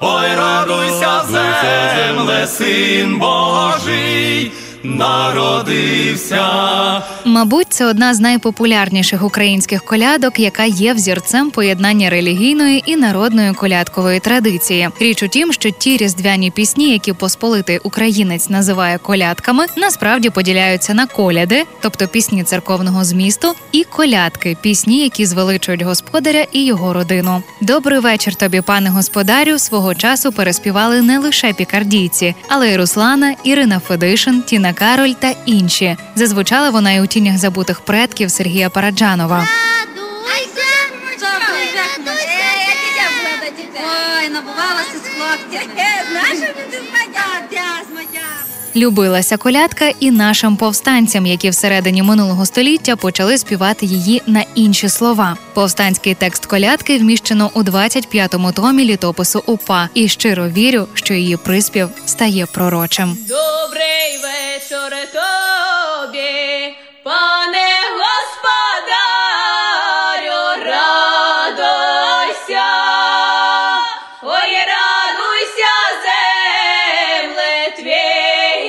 ой, радуйся, земле, син Божий, народився. Мабуть, це одна з найпопулярніших українських колядок, яка є взірцем поєднання релігійної і народної колядкової традиції. Річ у тім, що ті різдвяні пісні, які посполитий українець називає колядками, насправді поділяються на коляди, тобто пісні церковного змісту, і колядки пісні, які звеличують господаря і його родину. Добрий вечір тобі, пане господарю. Свого часу переспівали не лише пікардійці, але й Руслана, Ірина Федишин, Тіна Кароль та інші. Зазвучала вона і у тінях забутих предків Сергія Параджанова. Ой, набувалася з змадя. Любилася колядка і нашим повстанцям, які всередині минулого століття почали співати її на інші слова. Повстанський текст колядки вміщено у 25-му томі літопису УПА, і щиро вірю, що її приспів стає пророчим. Добрий вечір тобі, пане господарю, радуйся, ой, радуйся, земле,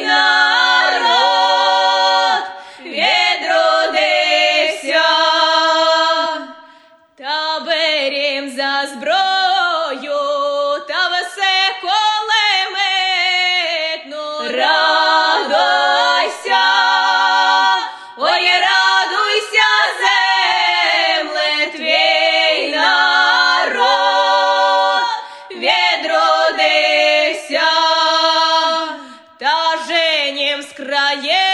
народ відродився, та берім за зброю, з країни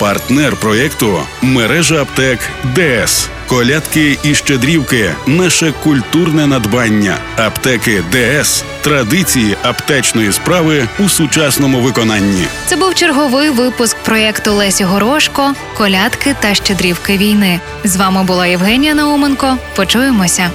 Партнер проєкту мережа аптек ДС. Колядки і щедрівки наше культурне надбання. Аптеки ДС традиції аптечної справи у сучасному виконанні. Це був черговий випуск проєкту Лесі Горошко Колядки та щедрівки війни. З вами була Євгенія Науменко. Почуємося.